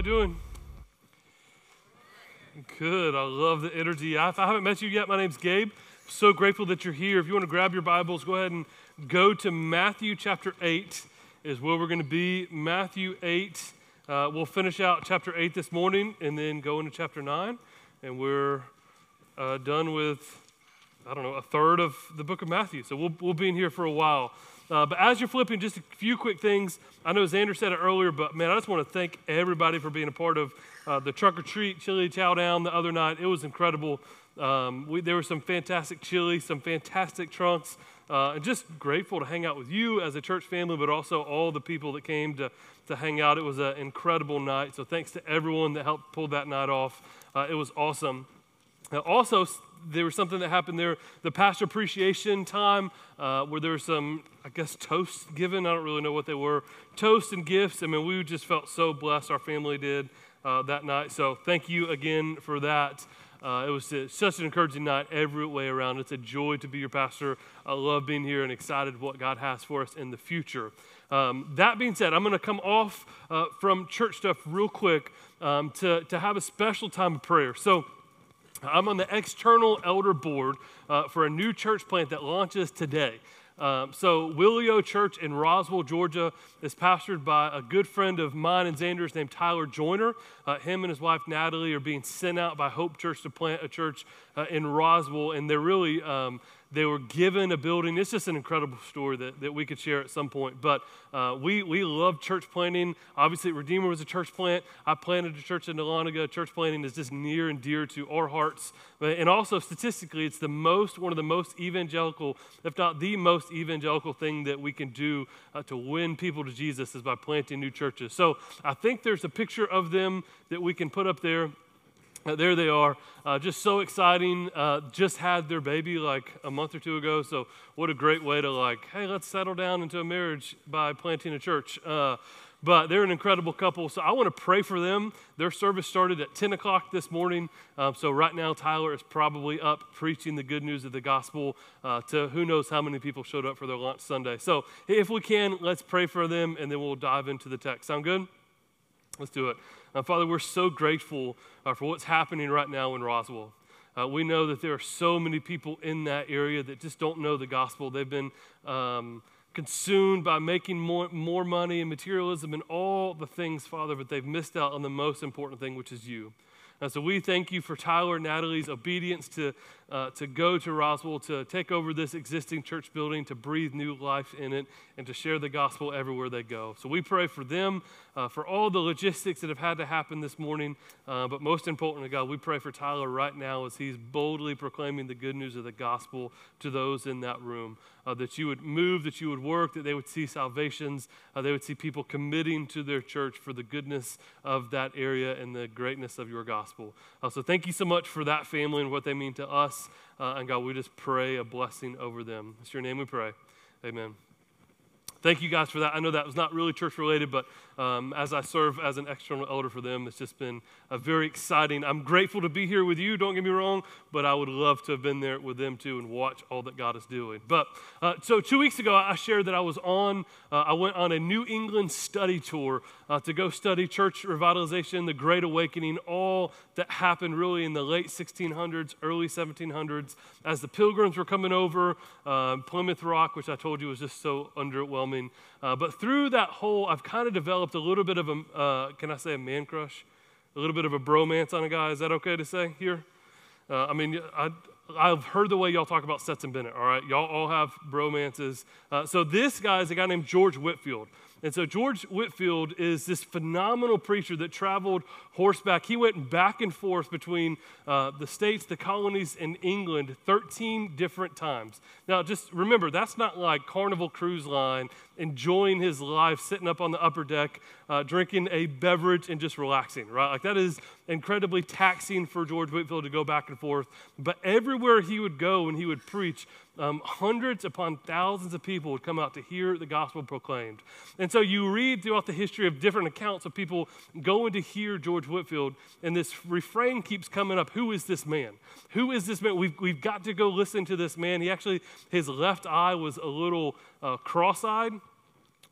everybody doing? Good. I love the energy. If I haven't met you yet, my name's Gabe. So grateful that you're here. If you want to grab your Bibles, go ahead and go to Matthew chapter 8, is where we're going to be. Matthew 8. Uh, we'll finish out chapter 8 this morning and then go into chapter 9. And we're uh, done with, I don't know, a third of the book of Matthew. So we'll, we'll be in here for a while. Uh, but as you're flipping, just a few quick things. I know Xander said it earlier, but man, I just want to thank everybody for being a part of uh, the trunk or treat chili chow down the other night. It was incredible. Um, we, there was some fantastic chili, some fantastic trunks, uh, and just grateful to hang out with you as a church family, but also all the people that came to, to hang out. It was an incredible night. So thanks to everyone that helped pull that night off. Uh, it was awesome. also, there was something that happened there, the pastor appreciation time, uh, where there was some, I guess, toasts given. I don't really know what they were. Toasts and gifts. I mean, we just felt so blessed. Our family did uh, that night. So thank you again for that. Uh, it was such an encouraging night every way around. It's a joy to be your pastor. I love being here and excited what God has for us in the future. Um, that being said, I'm going to come off uh, from church stuff real quick um, to, to have a special time of prayer. So, I'm on the external elder board uh, for a new church plant that launches today. Um, so, Willio Church in Roswell, Georgia, is pastored by a good friend of mine and Xander's named Tyler Joyner. Uh, him and his wife Natalie are being sent out by Hope Church to plant a church uh, in Roswell, and they're really um, they were given a building. It's just an incredible story that, that we could share at some point. But uh, we, we love church planting. Obviously, Redeemer was a church plant. I planted a church in Dahlonega. Church planting is just near and dear to our hearts. And also, statistically, it's the most, one of the most evangelical, if not the most evangelical thing that we can do uh, to win people to Jesus is by planting new churches. So I think there's a picture of them that we can put up there. Uh, there they are, uh, just so exciting. Uh, just had their baby like a month or two ago. So what a great way to like, hey, let's settle down into a marriage by planting a church. Uh, but they're an incredible couple. So I want to pray for them. Their service started at 10 o'clock this morning. Um, so right now, Tyler is probably up preaching the good news of the gospel uh, to who knows how many people showed up for their launch Sunday. So if we can, let's pray for them and then we'll dive into the text. Sound good? Let's do it. Uh, Father, we're so grateful uh, for what's happening right now in Roswell. Uh, we know that there are so many people in that area that just don't know the gospel. They've been um, consumed by making more, more money and materialism and all the things, Father, but they've missed out on the most important thing, which is you. And so we thank you for Tyler and Natalie's obedience to uh, to go to Roswell, to take over this existing church building, to breathe new life in it, and to share the gospel everywhere they go. So we pray for them, uh, for all the logistics that have had to happen this morning, uh, but most importantly, God, we pray for Tyler right now as he's boldly proclaiming the good news of the gospel to those in that room. Uh, that you would move, that you would work, that they would see salvations, uh, they would see people committing to their church for the goodness of that area and the greatness of your gospel. Uh, so thank you so much for that family and what they mean to us. Uh, and God, we just pray a blessing over them. It's your name we pray. Amen. Thank you guys for that. I know that was not really church related, but um, as I serve as an external elder for them. It's just been a very exciting. I'm grateful to be here with you, don't get me wrong, but I would love to have been there with them too and watch all that God is doing. But uh, so two weeks ago, I shared that I was on, uh, I went on a New England study tour uh, to go study church revitalization, the Great Awakening, all that happened really in the late 1600s, early 1700s, as the pilgrims were coming over, uh, Plymouth Rock, which I told you was just so underwhelming. Uh, but through that whole, I've kind of developed a little bit of a, uh, can I say a man crush? A little bit of a bromance on a guy. Is that okay to say here? Uh, I mean, I, I've heard the way y'all talk about Stetson Bennett, all right? Y'all all have bromances. Uh, so this guy is a guy named George Whitefield. And so George Whitefield is this phenomenal preacher that traveled horseback. He went back and forth between uh, the states, the colonies, and England 13 different times. Now, just remember, that's not like Carnival Cruise Line enjoying his life, sitting up on the upper deck, uh, drinking a beverage and just relaxing, right? Like that is incredibly taxing for George Whitefield to go back and forth. But everywhere he would go and he would preach, um, hundreds upon thousands of people would come out to hear the gospel proclaimed. And so you read throughout the history of different accounts of people going to hear George Whitefield, and this refrain keeps coming up Who is this man? Who is this man? We've, we've got to go listen to this man. He actually, his left eye was a little uh, cross eyed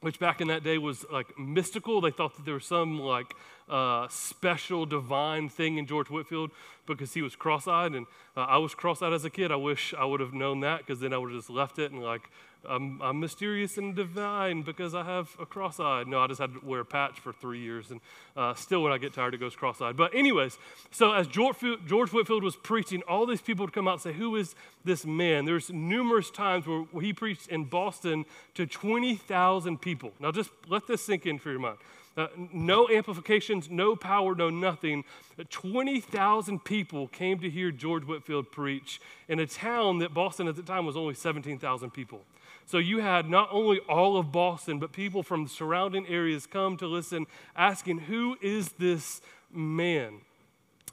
which back in that day was like mystical. They thought that there was some like uh, special divine thing in George Whitefield because he was cross eyed. And uh, I was cross eyed as a kid. I wish I would have known that because then I would have just left it and, like, I'm, I'm, mysterious and divine because I have a cross eye. No, I just had to wear a patch for three years. And uh, still, when I get tired, it goes cross eyed. But, anyways, so as George, George Whitefield was preaching, all these people would come out and say, Who is this man? There's numerous times where he preached in Boston to 20,000 people. Now, just let this sink in for your mind. Uh, no amplifications, no power, no nothing. 20,000 people came to hear George Whitefield preach in a town that Boston at the time was only 17,000 people. So you had not only all of Boston, but people from surrounding areas come to listen, asking, Who is this man?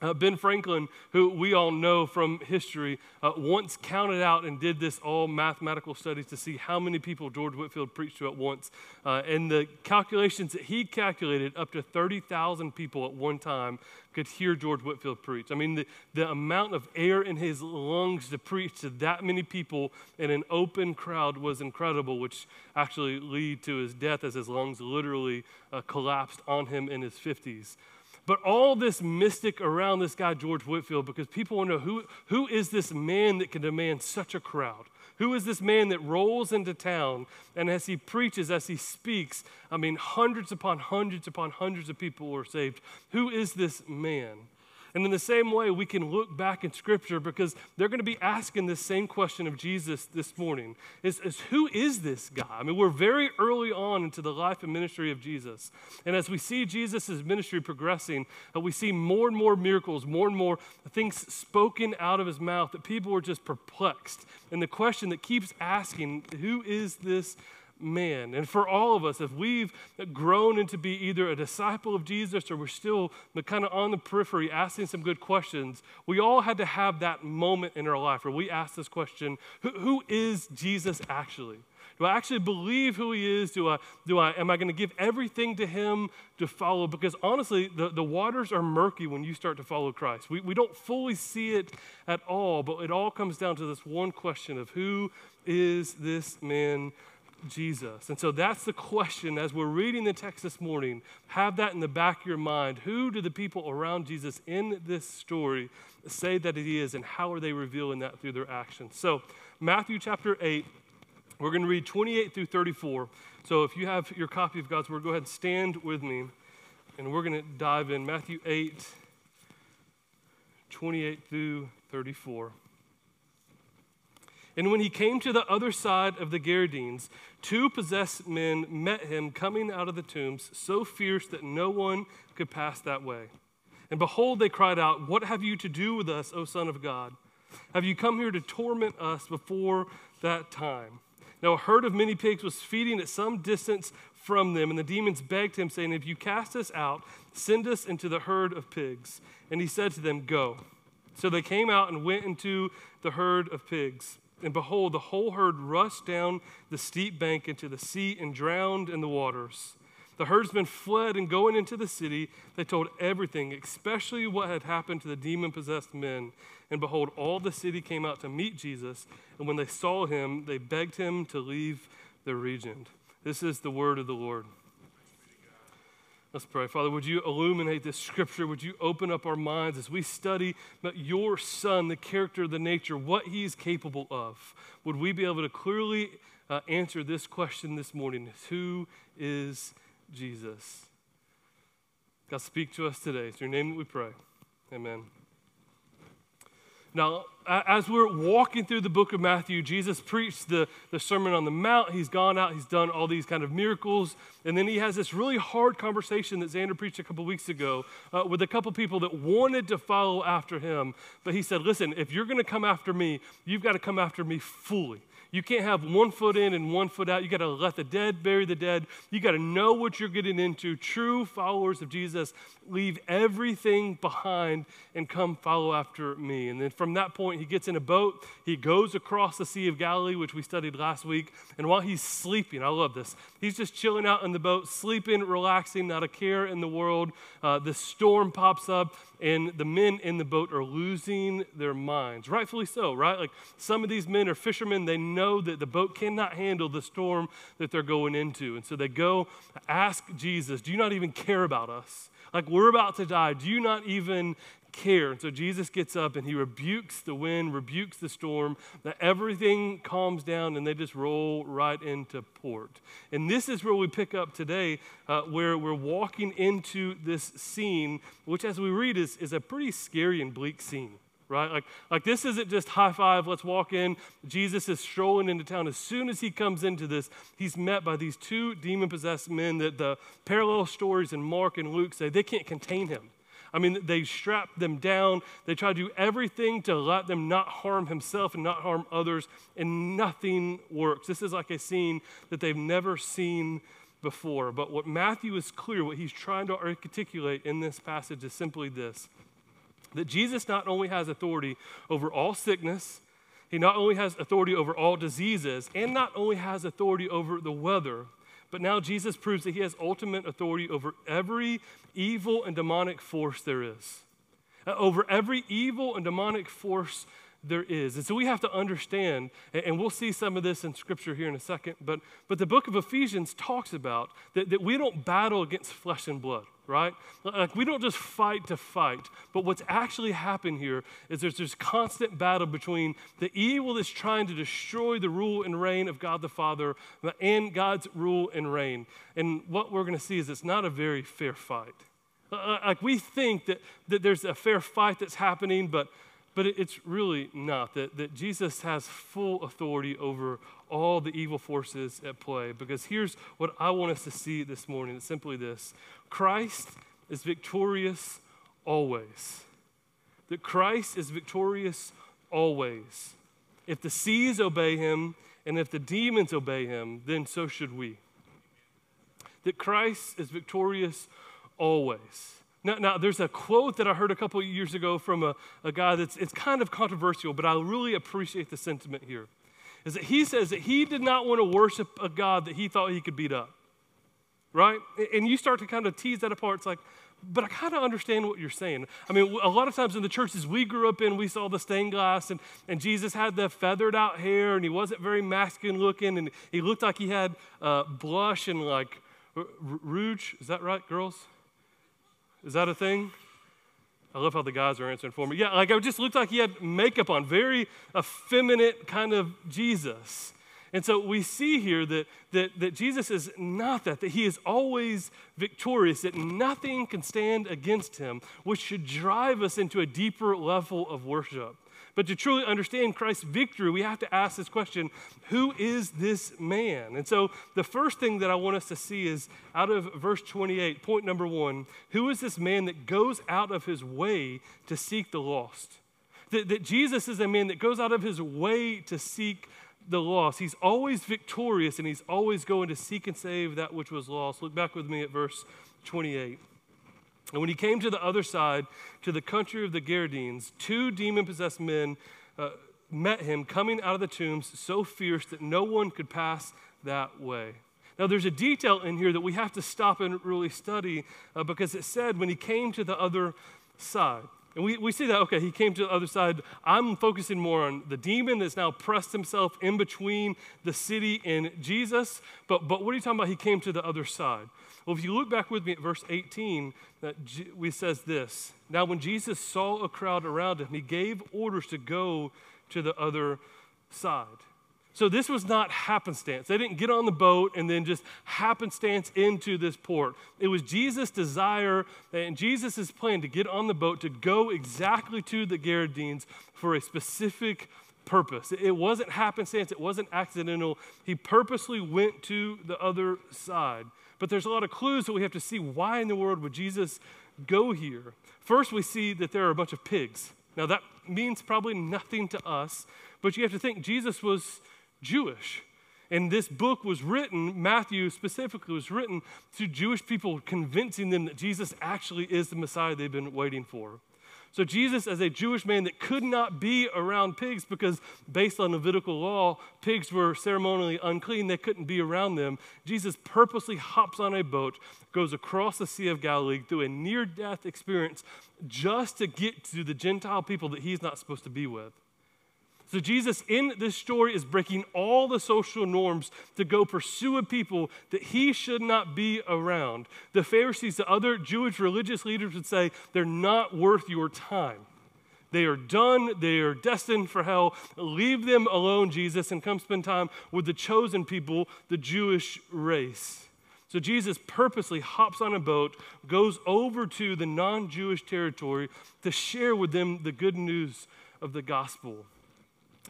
Uh, ben Franklin, who we all know from history, uh, once counted out and did this all mathematical studies to see how many people George Whitefield preached to at once. Uh, and the calculations that he calculated, up to 30,000 people at one time could hear George Whitefield preach. I mean, the, the amount of air in his lungs to preach to that many people in an open crowd was incredible, which actually led to his death as his lungs literally uh, collapsed on him in his 50s. But all this mystic around this guy, George Whitefield, because people want to know who, who is this man that can demand such a crowd? Who is this man that rolls into town and as he preaches, as he speaks, I mean, hundreds upon hundreds upon hundreds of people were saved? Who is this man? And in the same way, we can look back in Scripture because they're going to be asking this same question of Jesus this morning is, is who is this guy? I mean, we're very early on into the life and ministry of Jesus. And as we see Jesus' ministry progressing, uh, we see more and more miracles, more and more things spoken out of his mouth that people are just perplexed. And the question that keeps asking, who is this man. And for all of us, if we've grown into be either a disciple of Jesus or we're still kind of on the periphery asking some good questions, we all had to have that moment in our life where we ask this question who, who is Jesus actually? Do I actually believe who he is? Do I, do I, am I going to give everything to him to follow? Because honestly, the, the waters are murky when you start to follow Christ. We, we don't fully see it at all, but it all comes down to this one question of who is this man Jesus. And so that's the question as we're reading the text this morning. Have that in the back of your mind. Who do the people around Jesus in this story say that he is, and how are they revealing that through their actions? So, Matthew chapter 8, we're going to read 28 through 34. So, if you have your copy of God's word, go ahead and stand with me, and we're going to dive in. Matthew 8, 28 through 34. And when he came to the other side of the Gerasenes, two possessed men met him coming out of the tombs, so fierce that no one could pass that way. And behold, they cried out, What have you to do with us, O Son of God? Have you come here to torment us before that time? Now, a herd of many pigs was feeding at some distance from them, and the demons begged him, saying, If you cast us out, send us into the herd of pigs. And he said to them, Go. So they came out and went into the herd of pigs. And behold, the whole herd rushed down the steep bank into the sea and drowned in the waters. The herdsmen fled and going into the city, they told everything, especially what had happened to the demon possessed men. And behold, all the city came out to meet Jesus. And when they saw him, they begged him to leave the region. This is the word of the Lord. Let's pray. Father, would you illuminate this scripture? Would you open up our minds as we study your son, the character, the nature, what he's capable of? Would we be able to clearly uh, answer this question this morning? Who is Jesus? God, speak to us today. It's your name that we pray. Amen. Now, as we're walking through the book of Matthew, Jesus preached the, the Sermon on the Mount. He's gone out, he's done all these kind of miracles. And then he has this really hard conversation that Xander preached a couple weeks ago uh, with a couple people that wanted to follow after him. But he said, Listen, if you're going to come after me, you've got to come after me fully. You can't have one foot in and one foot out. You got to let the dead bury the dead. You got to know what you're getting into. True followers of Jesus leave everything behind and come follow after me. And then from that point, he gets in a boat. He goes across the Sea of Galilee, which we studied last week. And while he's sleeping, I love this, he's just chilling out in the boat, sleeping, relaxing, not a care in the world. Uh, the storm pops up, and the men in the boat are losing their minds. Rightfully so, right? Like some of these men are fishermen. They know that the boat cannot handle the storm that they're going into. And so they go ask Jesus, Do you not even care about us? Like we're about to die. Do you not even care. And so Jesus gets up and he rebukes the wind, rebukes the storm, that everything calms down and they just roll right into port. And this is where we pick up today, uh, where we're walking into this scene, which as we read is, is a pretty scary and bleak scene right? Like, like this isn't just high five, let's walk in. Jesus is strolling into town. As soon as he comes into this, he's met by these two demon possessed men that the parallel stories in Mark and Luke say they can't contain him. I mean, they strap them down. They try to do everything to let them not harm himself and not harm others, and nothing works. This is like a scene that they've never seen before. But what Matthew is clear, what he's trying to articulate in this passage is simply this that Jesus not only has authority over all sickness, he not only has authority over all diseases, and not only has authority over the weather, but now Jesus proves that he has ultimate authority over every evil and demonic force there is. Uh, over every evil and demonic force there is. And so we have to understand, and we'll see some of this in scripture here in a second, but, but the book of Ephesians talks about that, that we don't battle against flesh and blood right? Like we don't just fight to fight, but what's actually happened here is there's this constant battle between the evil that's trying to destroy the rule and reign of God the Father and God's rule and reign. And what we're going to see is it's not a very fair fight. Uh, uh, like we think that, that there's a fair fight that's happening, but but it's really not that, that Jesus has full authority over all the evil forces at play. Because here's what I want us to see this morning it's simply this Christ is victorious always. That Christ is victorious always. If the seas obey him and if the demons obey him, then so should we. That Christ is victorious always. Now, now, there's a quote that I heard a couple years ago from a, a guy that's it's kind of controversial, but I really appreciate the sentiment here. Is that he says that he did not want to worship a God that he thought he could beat up. Right? And you start to kind of tease that apart. It's like, but I kind of understand what you're saying. I mean, a lot of times in the churches we grew up in, we saw the stained glass, and, and Jesus had the feathered out hair, and he wasn't very masculine looking, and he looked like he had uh, blush and like r- rouge. Is that right, girls? Is that a thing? I love how the guys are answering for me. Yeah, like it just looked like he had makeup on, very effeminate kind of Jesus. And so we see here that, that, that Jesus is not that, that he is always victorious, that nothing can stand against him, which should drive us into a deeper level of worship. But to truly understand Christ's victory, we have to ask this question who is this man? And so the first thing that I want us to see is out of verse 28, point number one who is this man that goes out of his way to seek the lost? That, that Jesus is a man that goes out of his way to seek the lost. He's always victorious and he's always going to seek and save that which was lost. Look back with me at verse 28. And when he came to the other side, to the country of the Gerasenes, two demon possessed men uh, met him coming out of the tombs so fierce that no one could pass that way. Now, there's a detail in here that we have to stop and really study uh, because it said when he came to the other side. And we, we see that, okay, he came to the other side. I'm focusing more on the demon that's now pressed himself in between the city and Jesus. But, but what are you talking about? He came to the other side. Well, if you look back with me at verse 18, that we says this. Now, when Jesus saw a crowd around him, he gave orders to go to the other side. So this was not happenstance. They didn't get on the boat and then just happenstance into this port. It was Jesus' desire and Jesus' plan to get on the boat to go exactly to the Gerasenes for a specific purpose. It wasn't happenstance, it wasn't accidental. He purposely went to the other side. But there's a lot of clues that we have to see why in the world would Jesus go here. First, we see that there are a bunch of pigs. Now, that means probably nothing to us, but you have to think Jesus was Jewish. And this book was written, Matthew specifically was written to Jewish people, convincing them that Jesus actually is the Messiah they've been waiting for. So, Jesus, as a Jewish man that could not be around pigs because, based on Levitical law, pigs were ceremonially unclean, they couldn't be around them. Jesus purposely hops on a boat, goes across the Sea of Galilee through a near death experience just to get to the Gentile people that he's not supposed to be with. So, Jesus in this story is breaking all the social norms to go pursue a people that he should not be around. The Pharisees, the other Jewish religious leaders would say, they're not worth your time. They are done. They are destined for hell. Leave them alone, Jesus, and come spend time with the chosen people, the Jewish race. So Jesus purposely hops on a boat, goes over to the non Jewish territory to share with them the good news of the gospel.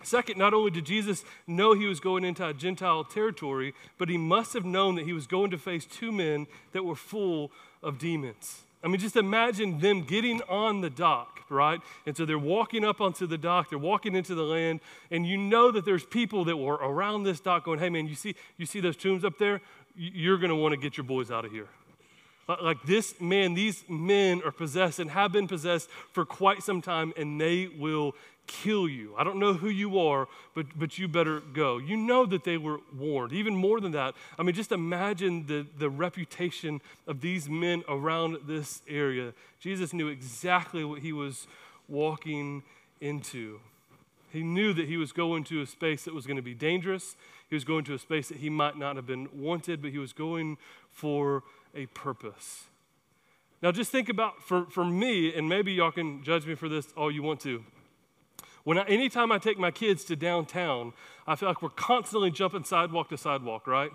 Second, not only did Jesus know he was going into a Gentile territory, but he must have known that he was going to face two men that were full of demons. I mean, just imagine them getting on the dock, right? And so they're walking up onto the dock, they're walking into the land, and you know that there's people that were around this dock going, hey man, you see, you see those tombs up there? You're gonna wanna get your boys out of here. Like this man, these men are possessed and have been possessed for quite some time, and they will kill you. I don't know who you are, but, but you better go. You know that they were warned. Even more than that, I mean, just imagine the, the reputation of these men around this area. Jesus knew exactly what he was walking into. He knew that he was going to a space that was going to be dangerous. He was going to a space that he might not have been wanted, but he was going for a purpose. Now, just think about for, for me, and maybe y'all can judge me for this all you want to. When I, anytime I take my kids to downtown, I feel like we're constantly jumping sidewalk to sidewalk, right?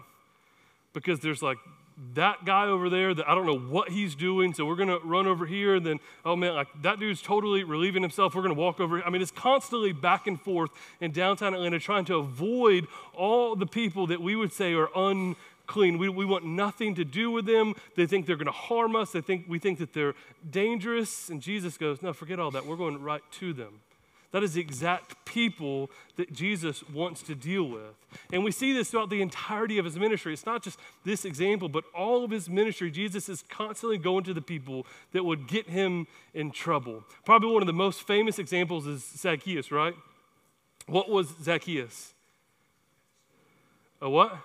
Because there's like that guy over there that I don't know what he's doing, so we're gonna run over here, and then, oh man, like that dude's totally relieving himself, we're gonna walk over. I mean, it's constantly back and forth in downtown Atlanta trying to avoid all the people that we would say are unclean. We, we want nothing to do with them. They think they're gonna harm us, they think we think that they're dangerous. And Jesus goes, No, forget all that. We're going right to them. That is the exact people that Jesus wants to deal with. And we see this throughout the entirety of his ministry. It's not just this example, but all of his ministry. Jesus is constantly going to the people that would get him in trouble. Probably one of the most famous examples is Zacchaeus, right? What was Zacchaeus? A what?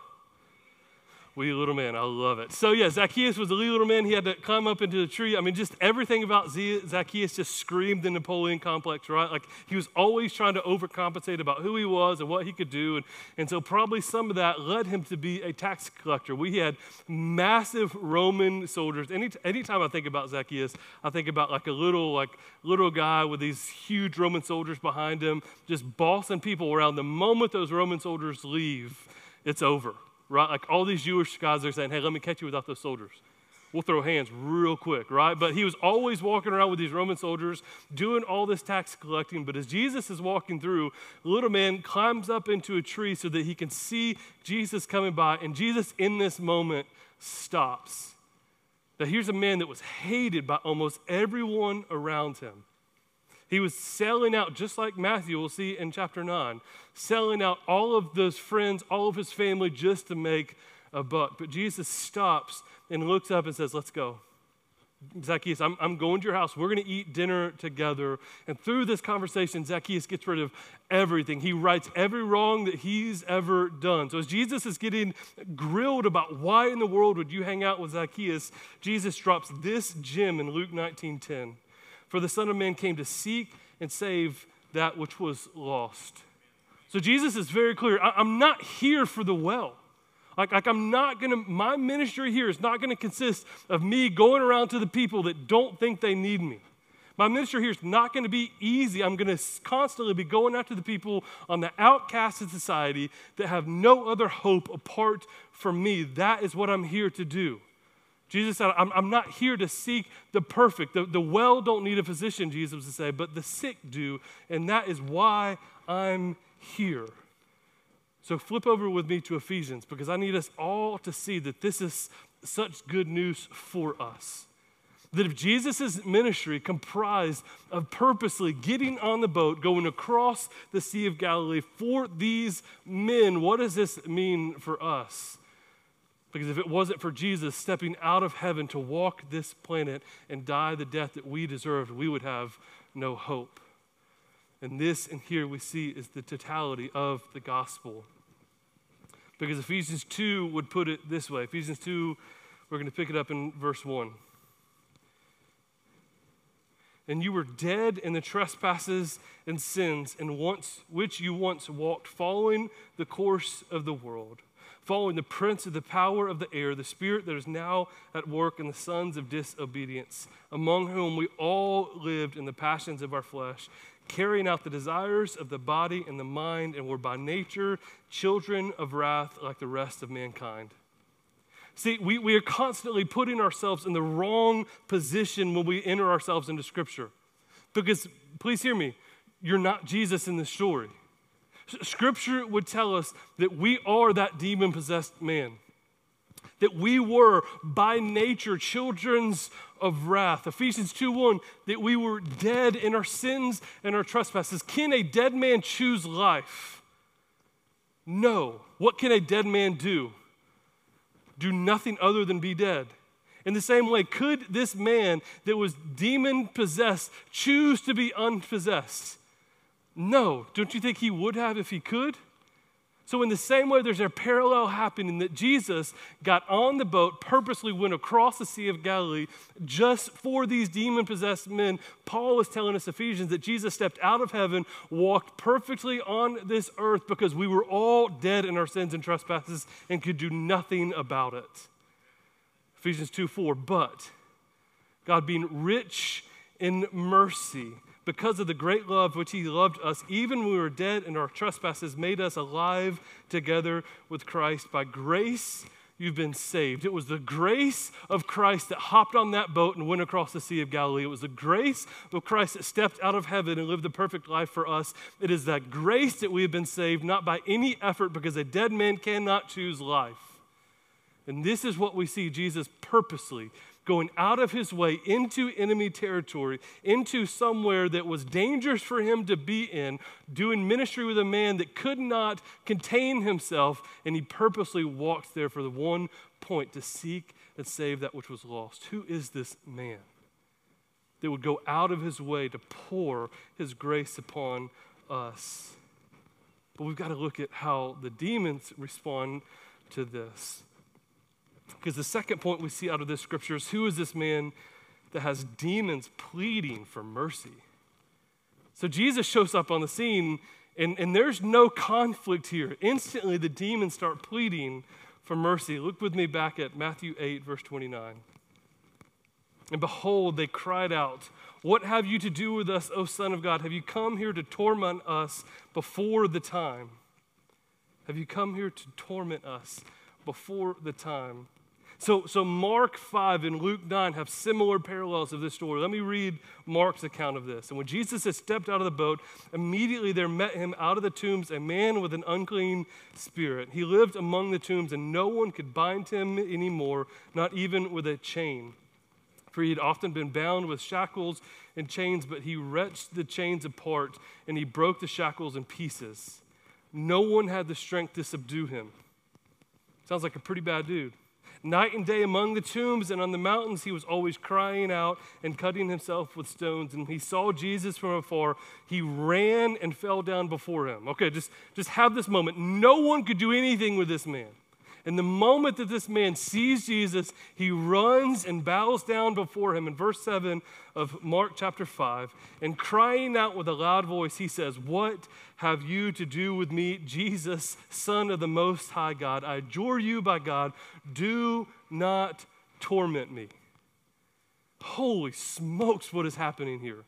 Wee little man, I love it. So, yeah, Zacchaeus was a wee little man. He had to climb up into the tree. I mean, just everything about Zacchaeus just screamed the Napoleon complex, right? Like he was always trying to overcompensate about who he was and what he could do. And, and so, probably some of that led him to be a tax collector. We had massive Roman soldiers. Any, anytime I think about Zacchaeus, I think about like a little, like, little guy with these huge Roman soldiers behind him, just bossing people around. The moment those Roman soldiers leave, it's over right? Like all these Jewish guys are saying, hey, let me catch you without those soldiers. We'll throw hands real quick, right? But he was always walking around with these Roman soldiers doing all this tax collecting. But as Jesus is walking through, little man climbs up into a tree so that he can see Jesus coming by. And Jesus, in this moment, stops. Now, here's a man that was hated by almost everyone around him. He was selling out, just like Matthew, we'll see in chapter 9, selling out all of those friends, all of his family, just to make a buck. But Jesus stops and looks up and says, Let's go. Zacchaeus, I'm, I'm going to your house. We're going to eat dinner together. And through this conversation, Zacchaeus gets rid of everything. He writes every wrong that he's ever done. So as Jesus is getting grilled about why in the world would you hang out with Zacchaeus, Jesus drops this gem in Luke 19 10. For the Son of Man came to seek and save that which was lost. So Jesus is very clear I, am not here for the well. Like, like I'm not gonna, my ministry here is not gonna consist of me going around to the people that don't think they need me. My ministry here is not going to be easy. I'm going to constantly be going after the people on the outcast of society that have no other hope apart from me. That is what I'm here to do. Jesus said, I'm, I'm not here to seek the perfect. The, the well don't need a physician, Jesus would say, but the sick do, and that is why I'm here. So flip over with me to Ephesians because I need us all to see that this is such good news for us. That if Jesus' ministry comprised of purposely getting on the boat, going across the Sea of Galilee for these men, what does this mean for us? Because if it wasn't for Jesus stepping out of heaven to walk this planet and die the death that we deserved, we would have no hope. And this and here we see is the totality of the gospel. Because Ephesians 2 would put it this way Ephesians 2, we're going to pick it up in verse 1. and you were dead in the trespasses and sins, and once which you once walked, following the course of the world, following the prince of the power of the air, the spirit that is now at work in the sons of disobedience, among whom we all lived in the passions of our flesh, carrying out the desires of the body and the mind, and were by nature children of wrath like the rest of mankind. See, we, we are constantly putting ourselves in the wrong position when we enter ourselves into Scripture. Because, please hear me, you're not Jesus in this story. Scripture would tell us that we are that demon possessed man, that we were by nature children of wrath. Ephesians 2 1, that we were dead in our sins and our trespasses. Can a dead man choose life? No. What can a dead man do? do nothing other than be dead. In the same way, could this man that was demon possessed choose to be unpossessed? No. Don't you think he would have if he could? So, in the same way, there's a parallel happening that Jesus got on the boat, purposely went across the Sea of Galilee just for these demon possessed men. Paul is telling us, Ephesians, that Jesus stepped out of heaven, walked perfectly on this earth because we were all dead in our sins and trespasses and could do nothing about it. Ephesians 2 4. But God, being rich in mercy, because of the great love which he loved us, even when we were dead in our trespasses, made us alive together with Christ. By grace, you've been saved. It was the grace of Christ that hopped on that boat and went across the Sea of Galilee. It was the grace of Christ that stepped out of heaven and lived the perfect life for us. It is that grace that we have been saved, not by any effort, because a dead man cannot choose life. And this is what we see Jesus purposely going out of his way into enemy territory, into somewhere that was dangerous for him to be in, doing ministry with a man that could not contain himself, and he purposely walked there for the one point to seek and save that which was lost. Who is this man that would go out of his way to pour his grace upon us? But we've got to look at how the demons respond to this. Because the second point we see out of this scripture is who is this man that has demons pleading for mercy? So Jesus shows up on the scene, and, and there's no conflict here. Instantly, the demons start pleading for mercy. Look with me back at Matthew 8, verse 29. And behold, they cried out, What have you to do with us, O Son of God? Have you come here to torment us before the time? Have you come here to torment us before the time? So, so Mark 5 and Luke 9 have similar parallels of this story. Let me read Mark's account of this. And when Jesus had stepped out of the boat, immediately there met him out of the tombs a man with an unclean spirit. He lived among the tombs, and no one could bind him anymore, not even with a chain. For he had often been bound with shackles and chains, but he wrenched the chains apart and he broke the shackles in pieces. No one had the strength to subdue him. Sounds like a pretty bad dude. Night and day among the tombs and on the mountains, he was always crying out and cutting himself with stones. And he saw Jesus from afar. He ran and fell down before him. Okay, just, just have this moment. No one could do anything with this man. And the moment that this man sees Jesus, he runs and bows down before him. In verse 7 of Mark chapter 5, and crying out with a loud voice, he says, What have you to do with me, Jesus, Son of the Most High God? I adjure you by God, do not torment me. Holy smokes, what is happening here?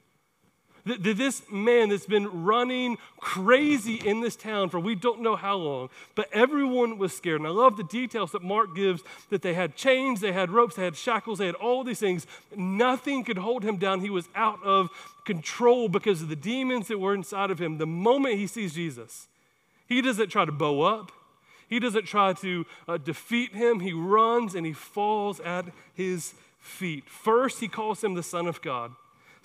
This man that's been running crazy in this town for we don't know how long, but everyone was scared. And I love the details that Mark gives that they had chains, they had ropes, they had shackles, they had all these things. Nothing could hold him down. He was out of control because of the demons that were inside of him. The moment he sees Jesus, he doesn't try to bow up. He doesn't try to uh, defeat him. He runs and he falls at his feet. First, he calls him the Son of God.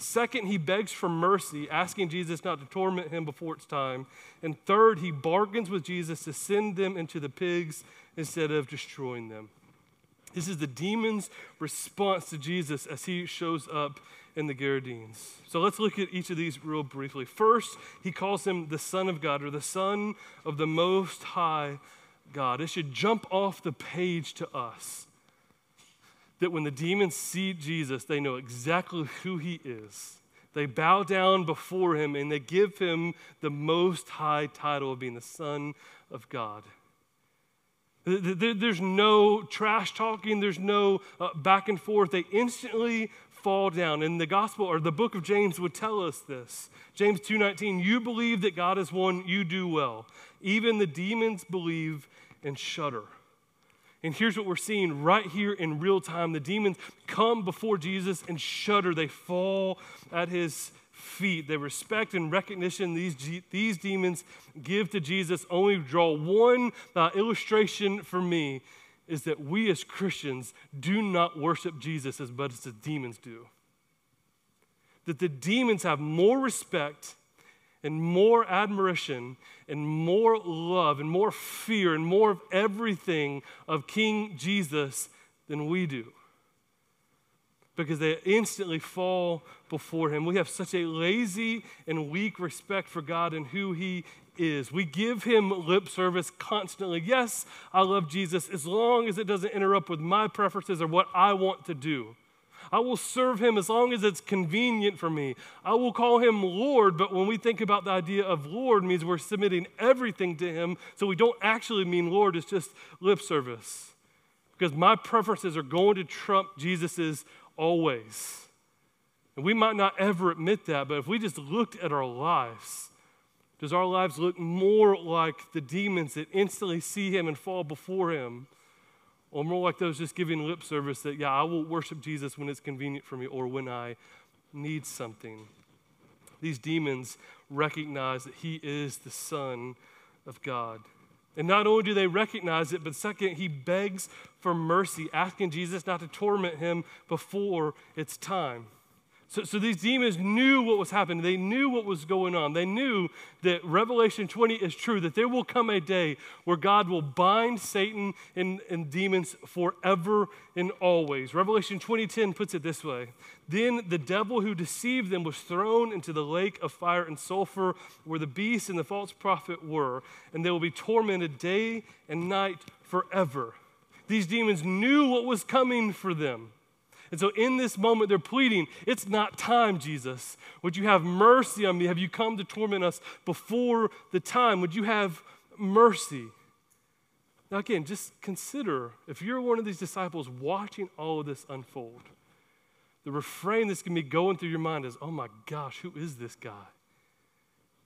Second, he begs for mercy, asking Jesus not to torment him before it's time. And third, he bargains with Jesus to send them into the pigs instead of destroying them. This is the demon's response to Jesus as he shows up in the Gerasenes. So let's look at each of these real briefly. First, he calls him the Son of God or the Son of the Most High God. It should jump off the page to us that when the demons see Jesus, they know exactly who he is. They bow down before him and they give him the most high title of being the Son of God. There's no trash talking, there's no uh, back and forth. They instantly fall down. And the gospel or the book of James would tell us this. James 2:19, you believe that God is one, you do well. Even the demons believe and shudder. And here's what we're seeing right here in real time. The demons come before Jesus and shudder. They fall at his feet. They respect and recognition these, these demons give to Jesus. Only draw one uh, illustration for me is that we as Christians do not worship Jesus as much as the demons do. That the demons have more respect and more admiration and more love and more fear and more of everything of King Jesus than we do. Because they instantly fall before him. We have such a lazy and weak respect for God and who he is. We give him lip service constantly. Yes, I love Jesus as long as it doesn't interrupt with my preferences or what I want to do. I will serve him as long as it's convenient for me. I will call him Lord, but when we think about the idea of Lord means we're submitting everything to him, so we don't actually mean Lord, it's just lip service. Because my preferences are going to trump Jesus's always. And we might not ever admit that, but if we just looked at our lives, does our lives look more like the demons that instantly see him and fall before him? Or more like those just giving lip service that, yeah, I will worship Jesus when it's convenient for me or when I need something? These demons recognize that he is the Son of God. And not only do they recognize it, but second, he begs for mercy, asking Jesus not to torment him before it's time. So, so these demons knew what was happening. They knew what was going on. They knew that Revelation 20 is true, that there will come a day where God will bind Satan and, and demons forever and always. Revelation 20:10 puts it this way. Then the devil who deceived them was thrown into the lake of fire and sulfur where the beast and the false prophet were, and they will be tormented day and night forever. These demons knew what was coming for them. And so in this moment, they're pleading, It's not time, Jesus. Would you have mercy on me? Have you come to torment us before the time? Would you have mercy? Now, again, just consider if you're one of these disciples watching all of this unfold, the refrain that's going to be going through your mind is, Oh my gosh, who is this guy?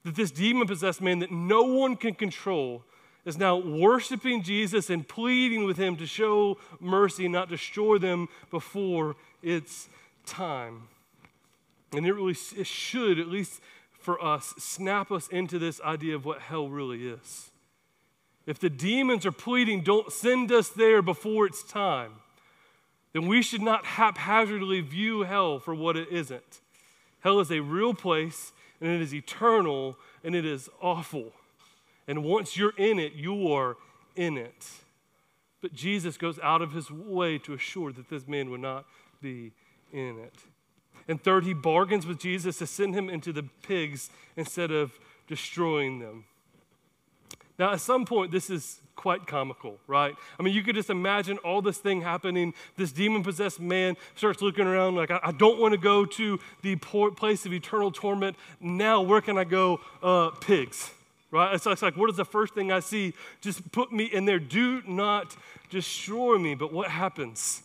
That this demon possessed man that no one can control is now worshiping Jesus and pleading with him to show mercy, not destroy them before it's time. And it really it should, at least for us, snap us into this idea of what hell really is. If the demons are pleading, don't send us there before it's time, then we should not haphazardly view hell for what it isn't. Hell is a real place, and it is eternal, and it is awful. And once you're in it, you are in it. But Jesus goes out of his way to assure that this man would not be in it. And third, he bargains with Jesus to send him into the pigs instead of destroying them. Now, at some point, this is quite comical, right? I mean, you could just imagine all this thing happening. This demon possessed man starts looking around like, I, I don't want to go to the place of eternal torment. Now, where can I go? Uh, pigs right? It's, it's like, what is the first thing I see? Just put me in there. Do not destroy me. But what happens?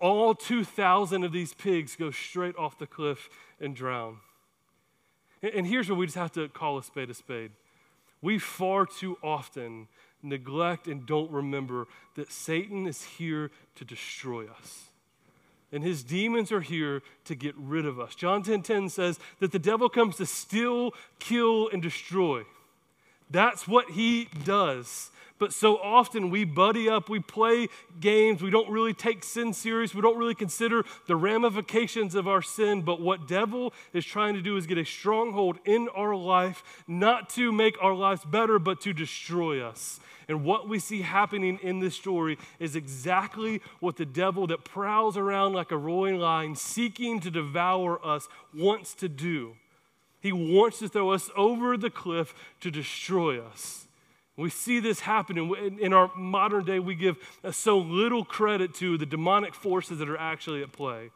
All 2,000 of these pigs go straight off the cliff and drown. And, and here's where we just have to call a spade a spade. We far too often neglect and don't remember that Satan is here to destroy us and his demons are here to get rid of us. John 10:10 10, 10 says that the devil comes to steal, kill and destroy. That's what he does. But so often we buddy up, we play games, we don't really take sin serious, we don't really consider the ramifications of our sin. But what devil is trying to do is get a stronghold in our life, not to make our lives better, but to destroy us. And what we see happening in this story is exactly what the devil that prowls around like a roaring lion, seeking to devour us, wants to do. He wants to throw us over the cliff to destroy us. We see this happen in our modern day. We give uh, so little credit to the demonic forces that are actually at play.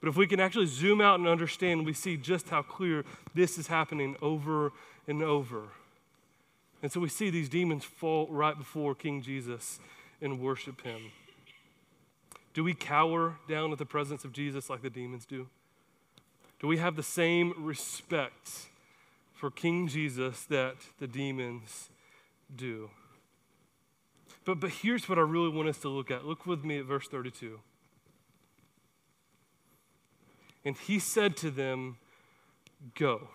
But if we can actually zoom out and understand, we see just how clear this is happening over and over. And so we see these demons fall right before King Jesus and worship him. Do we cower down at the presence of Jesus like the demons do? Do we have the same respect for King Jesus that the demons do? But, but here's what I really want us to look at. Look with me at verse 32. And he said to them, Go.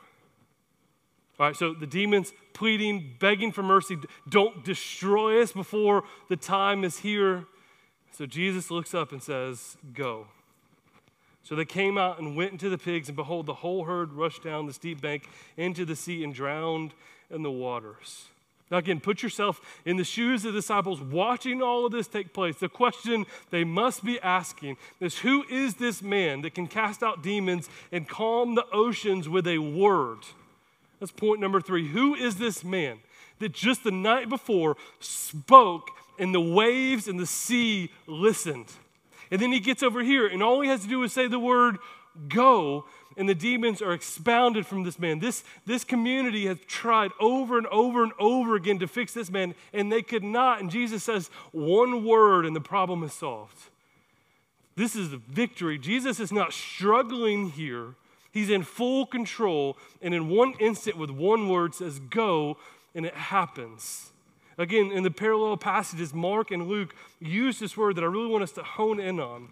All right, so the demons pleading, begging for mercy, don't destroy us before the time is here. So Jesus looks up and says, Go. So they came out and went into the pigs, and behold, the whole herd rushed down the steep bank into the sea and drowned in the waters. Now, again, put yourself in the shoes of the disciples watching all of this take place. The question they must be asking is Who is this man that can cast out demons and calm the oceans with a word? That's point number three. Who is this man that just the night before spoke and the waves and the sea listened? And then he gets over here, and all he has to do is say the word go, and the demons are expounded from this man. This, this community has tried over and over and over again to fix this man, and they could not. And Jesus says one word, and the problem is solved. This is the victory. Jesus is not struggling here. He's in full control, and in one instant, with one word, says, Go, and it happens. Again, in the parallel passages, Mark and Luke use this word that I really want us to hone in on.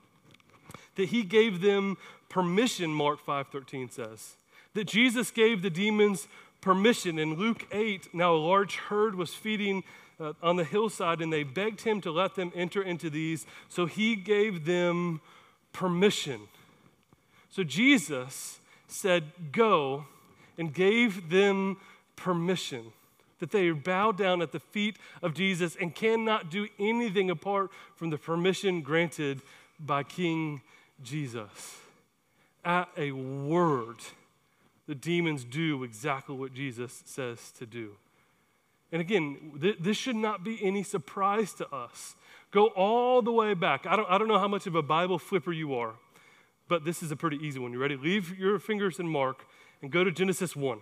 That he gave them permission, Mark 5:13 says. That Jesus gave the demons permission. In Luke 8, now a large herd was feeding uh, on the hillside, and they begged him to let them enter into these. So he gave them permission. So Jesus said, Go, and gave them permission. That they bow down at the feet of Jesus and cannot do anything apart from the permission granted by King Jesus. At a word, the demons do exactly what Jesus says to do. And again, th- this should not be any surprise to us. Go all the way back. I don't, I don't know how much of a Bible flipper you are but this is a pretty easy one. You ready? Leave your fingers in Mark and go to Genesis 1.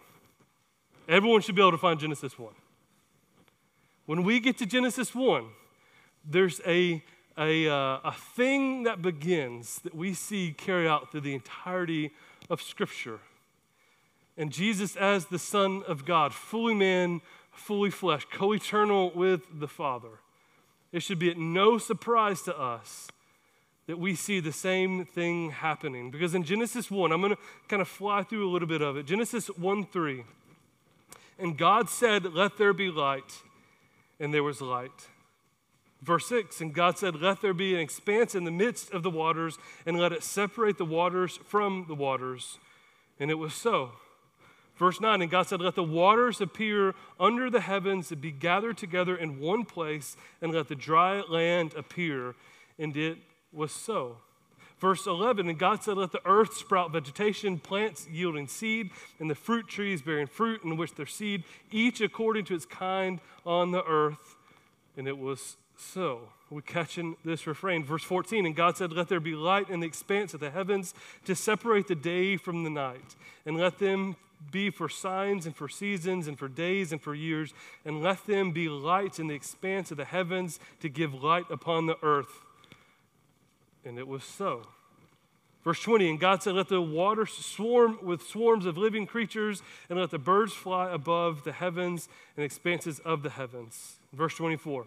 Everyone should be able to find Genesis 1. When we get to Genesis 1, there's a, a, uh, a thing that begins that we see carry out through the entirety of Scripture. And Jesus, as the Son of God, fully man, fully flesh, co eternal with the Father. It should be at no surprise to us that we see the same thing happening. Because in Genesis 1, I'm going to kind of fly through a little bit of it. Genesis 1 3. And God said, Let there be light, and there was light. Verse 6 And God said, Let there be an expanse in the midst of the waters, and let it separate the waters from the waters. And it was so. Verse 9 And God said, Let the waters appear under the heavens and be gathered together in one place, and let the dry land appear. And it was so. Verse 11, and God said, Let the earth sprout vegetation, plants yielding seed, and the fruit trees bearing fruit, in which their seed, each according to its kind on the earth. And it was so. We're catching this refrain. Verse 14, and God said, Let there be light in the expanse of the heavens to separate the day from the night, and let them be for signs and for seasons and for days and for years, and let them be lights in the expanse of the heavens to give light upon the earth. And it was so. Verse 20, and God said, Let the waters swarm with swarms of living creatures, and let the birds fly above the heavens and expanses of the heavens. Verse 24,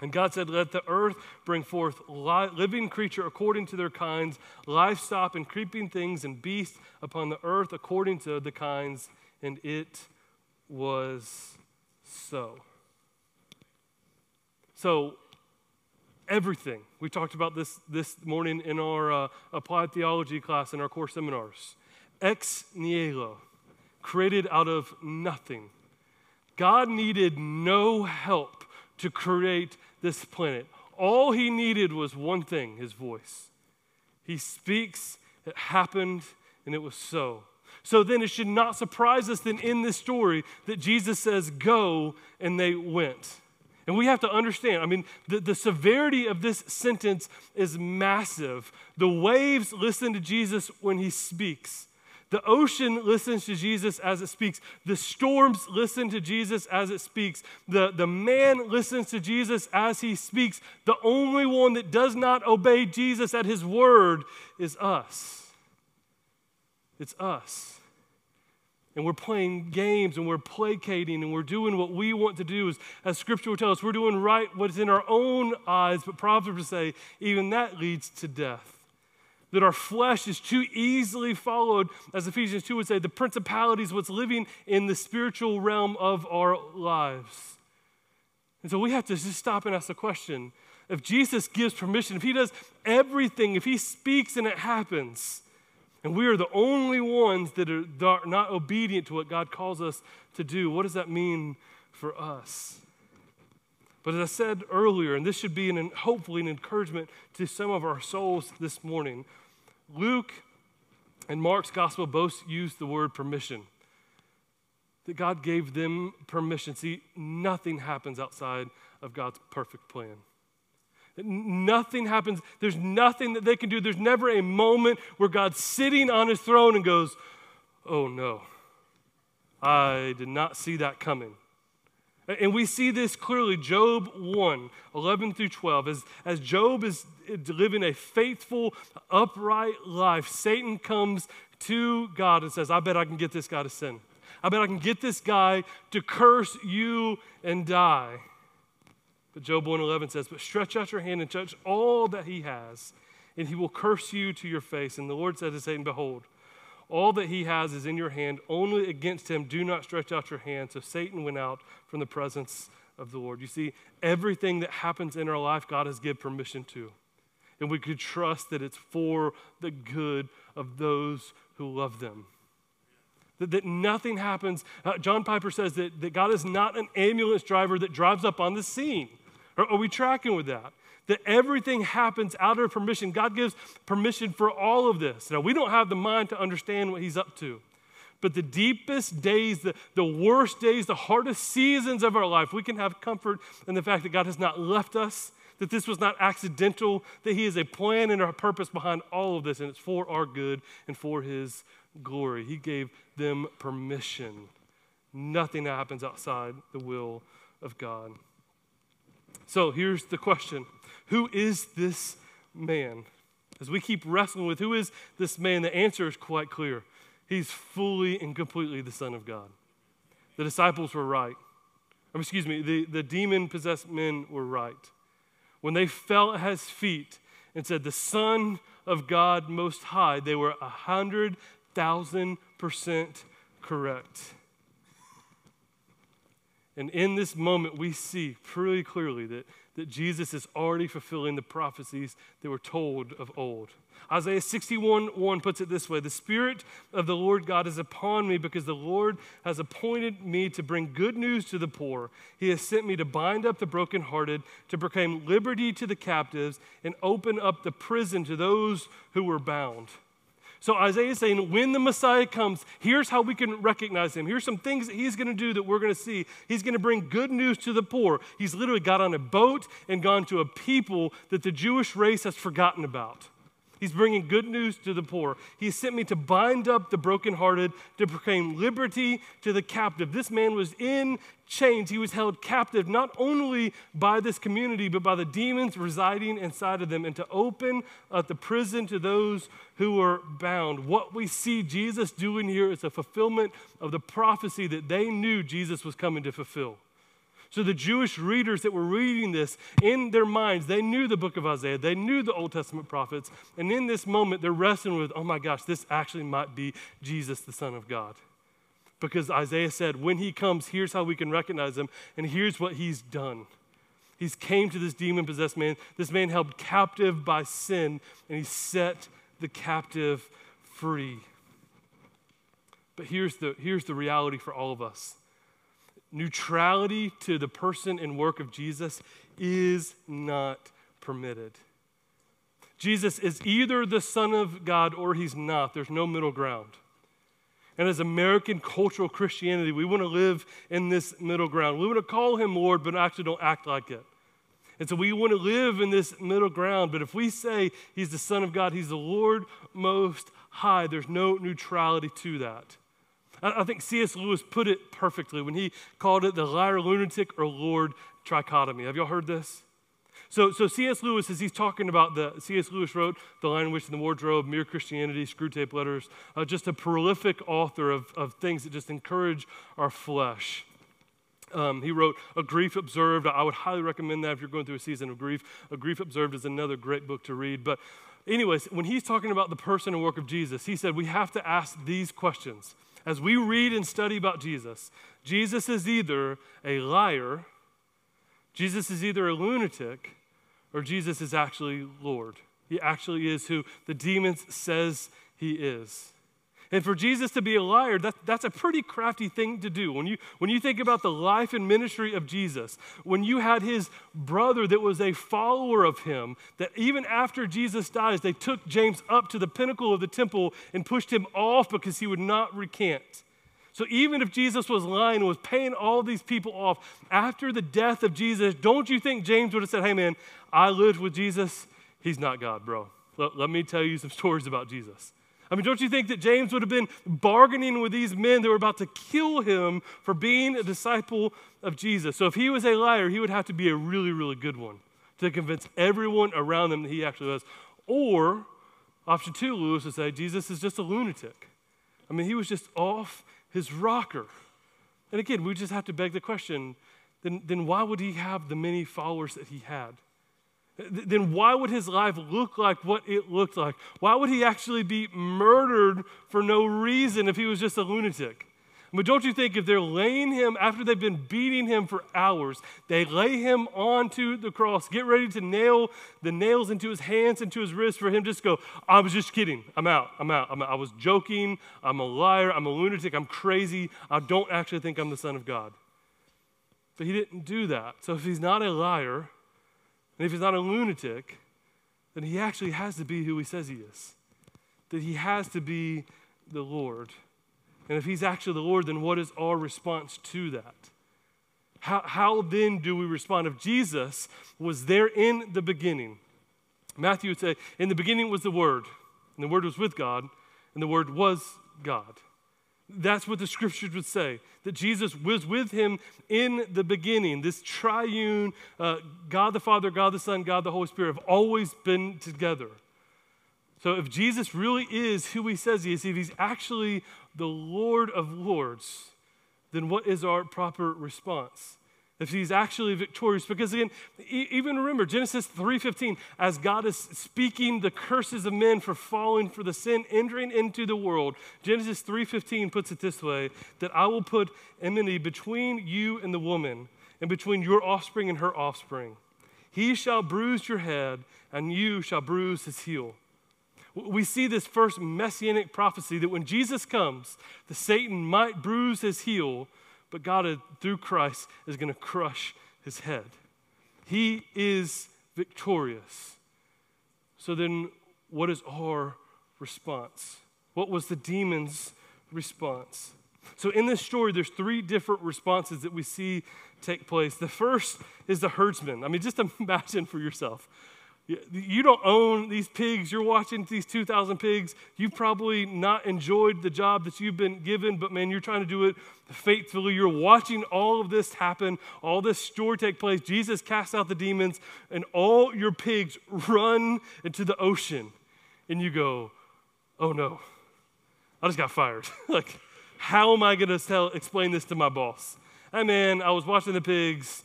and God said, Let the earth bring forth living creature according to their kinds, livestock and creeping things and beasts upon the earth according to the kinds. And it was so. So, everything. We talked about this this morning in our uh, applied theology class in our core seminars. Ex nihilo, created out of nothing. God needed no help to create this planet. All he needed was one thing his voice. He speaks, it happened, and it was so. So then it should not surprise us then in this story that Jesus says, Go, and they went. And we have to understand, I mean, the, the severity of this sentence is massive. The waves listen to Jesus when he speaks. The ocean listens to Jesus as it speaks. The storms listen to Jesus as it speaks. The, the man listens to Jesus as he speaks. The only one that does not obey Jesus at his word is us. It's us and we're playing games and we're placating and we're doing what we want to do, as, as Scripture will tell us, we're doing right what's in our own eyes, but Proverbs would say even that leads to death. That our flesh is too easily followed, as Ephesians 2 would say, the principalities, what's living in the spiritual realm of our lives. And so we have to just stop and ask the question if Jesus gives permission, if he does everything, if he speaks and it happens, and we are the only ones that are not obedient to what God calls us to do. What does that mean for us? But as I said earlier, and this should be an, hopefully an encouragement to some of our souls this morning, Luke and Mark's gospel both use the word permission. That God gave them permission. See, nothing happens outside of God's perfect plan. Nothing happens. There's nothing that they can do. There's never a moment where God's sitting on his throne and goes, Oh no, I did not see that coming. And we see this clearly, Job 1 11 through 12. As, as Job is living a faithful, upright life, Satan comes to God and says, I bet I can get this guy to sin. I bet I can get this guy to curse you and die. But Job 111 says, But stretch out your hand and touch all that he has, and he will curse you to your face. And the Lord said to Satan, Behold, all that he has is in your hand. Only against him do not stretch out your hand. So Satan went out from the presence of the Lord. You see, everything that happens in our life, God has given permission to. And we could trust that it's for the good of those who love them. That, that nothing happens. Uh, John Piper says that, that God is not an ambulance driver that drives up on the scene. Are, are we tracking with that? That everything happens out of permission. God gives permission for all of this. Now, we don't have the mind to understand what He's up to. But the deepest days, the, the worst days, the hardest seasons of our life, we can have comfort in the fact that God has not left us, that this was not accidental, that He has a plan and a purpose behind all of this, and it's for our good and for His glory. He gave them permission. Nothing happens outside the will of God. So here's the question Who is this man? As we keep wrestling with who is this man, the answer is quite clear. He's fully and completely the Son of God. The disciples were right. Or excuse me, the, the demon possessed men were right. When they fell at his feet and said, The Son of God Most High, they were a hundred thousand percent correct. And in this moment, we see pretty clearly that, that Jesus is already fulfilling the prophecies that were told of old. Isaiah 61 1 puts it this way The Spirit of the Lord God is upon me because the Lord has appointed me to bring good news to the poor. He has sent me to bind up the brokenhearted, to proclaim liberty to the captives, and open up the prison to those who were bound so Isaiah is saying, when the Messiah comes, here's how we can recognize him. Here's some things that he's going to do that we're going to see. He's going to bring good news to the poor. He's literally got on a boat and gone to a people that the Jewish race has forgotten about. He's bringing good news to the poor. He sent me to bind up the brokenhearted, to proclaim liberty to the captive. This man was in chains. He was held captive not only by this community, but by the demons residing inside of them, and to open up the prison to those who were bound. What we see Jesus doing here is a fulfillment of the prophecy that they knew Jesus was coming to fulfill. So the Jewish readers that were reading this in their minds, they knew the book of Isaiah, they knew the Old Testament prophets, and in this moment they're wrestling with, oh my gosh, this actually might be Jesus, the Son of God. Because Isaiah said, when he comes, here's how we can recognize him, and here's what he's done. He's came to this demon possessed man, this man held captive by sin, and he set the captive free. But here's the, here's the reality for all of us neutrality to the person and work of Jesus is not permitted. Jesus is either the Son of God or he's not. There's no middle ground. And as American cultural Christianity, we want to live in this middle ground. We want to call him Lord, but actually don't act like it. And so we want to live in this middle ground. But if we say he's the Son of God, he's the Lord most high, there's no neutrality to that. I, think C.S. Lewis put it perfectly when he called it the liar, lunatic, or Lord trichotomy. Have y'all heard this? So, so C.S. Lewis, as he's talking about the, C.S. Lewis wrote The Lion, Witch, and the Wardrobe, Mere Christianity, Screwtape Letters, uh, just a prolific author of, of things that just encourage our flesh. Um, he wrote A Grief Observed. I would highly recommend that if you're going through a season of grief. A Grief Observed is another great book to read. But, anyways, when he's talking about the person and work of Jesus, he said we have to ask these questions. As we read and study about Jesus, Jesus is either a liar, Jesus is either a lunatic, or Jesus is actually Lord. He actually is who the demons says he is. And for Jesus to be a liar, that, that's a pretty crafty thing to do. When you, when you think about the life and ministry of Jesus, when you had his brother that was a follower of him, that even after Jesus dies, they took James up to the pinnacle of the temple and pushed him off because he would not recant. So even if Jesus was lying and was paying all these people off after the death of Jesus, don't you think James would have said, hey man, I lived with Jesus? He's not God, bro. Let, let me tell you some stories about Jesus. I mean, don't you think that James would have been bargaining with these men that were about to kill him for being a disciple of Jesus? So if he was a liar, he would have to be a really, really good one to convince everyone around him that he actually was. Or, option two, Lewis would say, Jesus is just a lunatic. I mean, he was just off his rocker. And again, we just have to beg the question then, then why would he have the many followers that he had? then why would his life look like what it looked like? Why would he actually be murdered for no reason if he was just a lunatic? But don't you think if they're laying him after they've been beating him for hours, they lay him onto the cross, get ready to nail the nails into his hands, into his wrists for him just go, I was just kidding. I'm out. I'm out. I'm out. I was joking. I'm a liar. I'm a lunatic. I'm crazy. I don't actually think I'm the Son of God. But he didn't do that. So if he's not a liar, and if he's not a lunatic, then he actually has to be who he says he is. That he has to be the Lord. And if he's actually the Lord, then what is our response to that? How, how then do we respond? If Jesus was there in the beginning, Matthew would say, In the beginning was the Word, and the Word was with God, and the Word was God. That's what the scriptures would say that Jesus was with him in the beginning. This triune uh, God the Father, God the Son, God the Holy Spirit have always been together. So if Jesus really is who he says he is, if he's actually the Lord of Lords, then what is our proper response? if he's actually victorious because again even remember genesis 3.15 as god is speaking the curses of men for falling for the sin entering into the world genesis 3.15 puts it this way that i will put enmity between you and the woman and between your offspring and her offspring he shall bruise your head and you shall bruise his heel we see this first messianic prophecy that when jesus comes the satan might bruise his heel but God, uh, through Christ, is going to crush his head. He is victorious. So then, what is our response? What was the demon's response? So, in this story, there's three different responses that we see take place. The first is the herdsman. I mean, just imagine for yourself you don't own these pigs. You're watching these 2,000 pigs. You've probably not enjoyed the job that you've been given, but man, you're trying to do it faithfully. You're watching all of this happen, all this story take place. Jesus casts out the demons, and all your pigs run into the ocean. And you go, oh no, I just got fired. like, how am I going to explain this to my boss? Hey man, I was watching the pigs,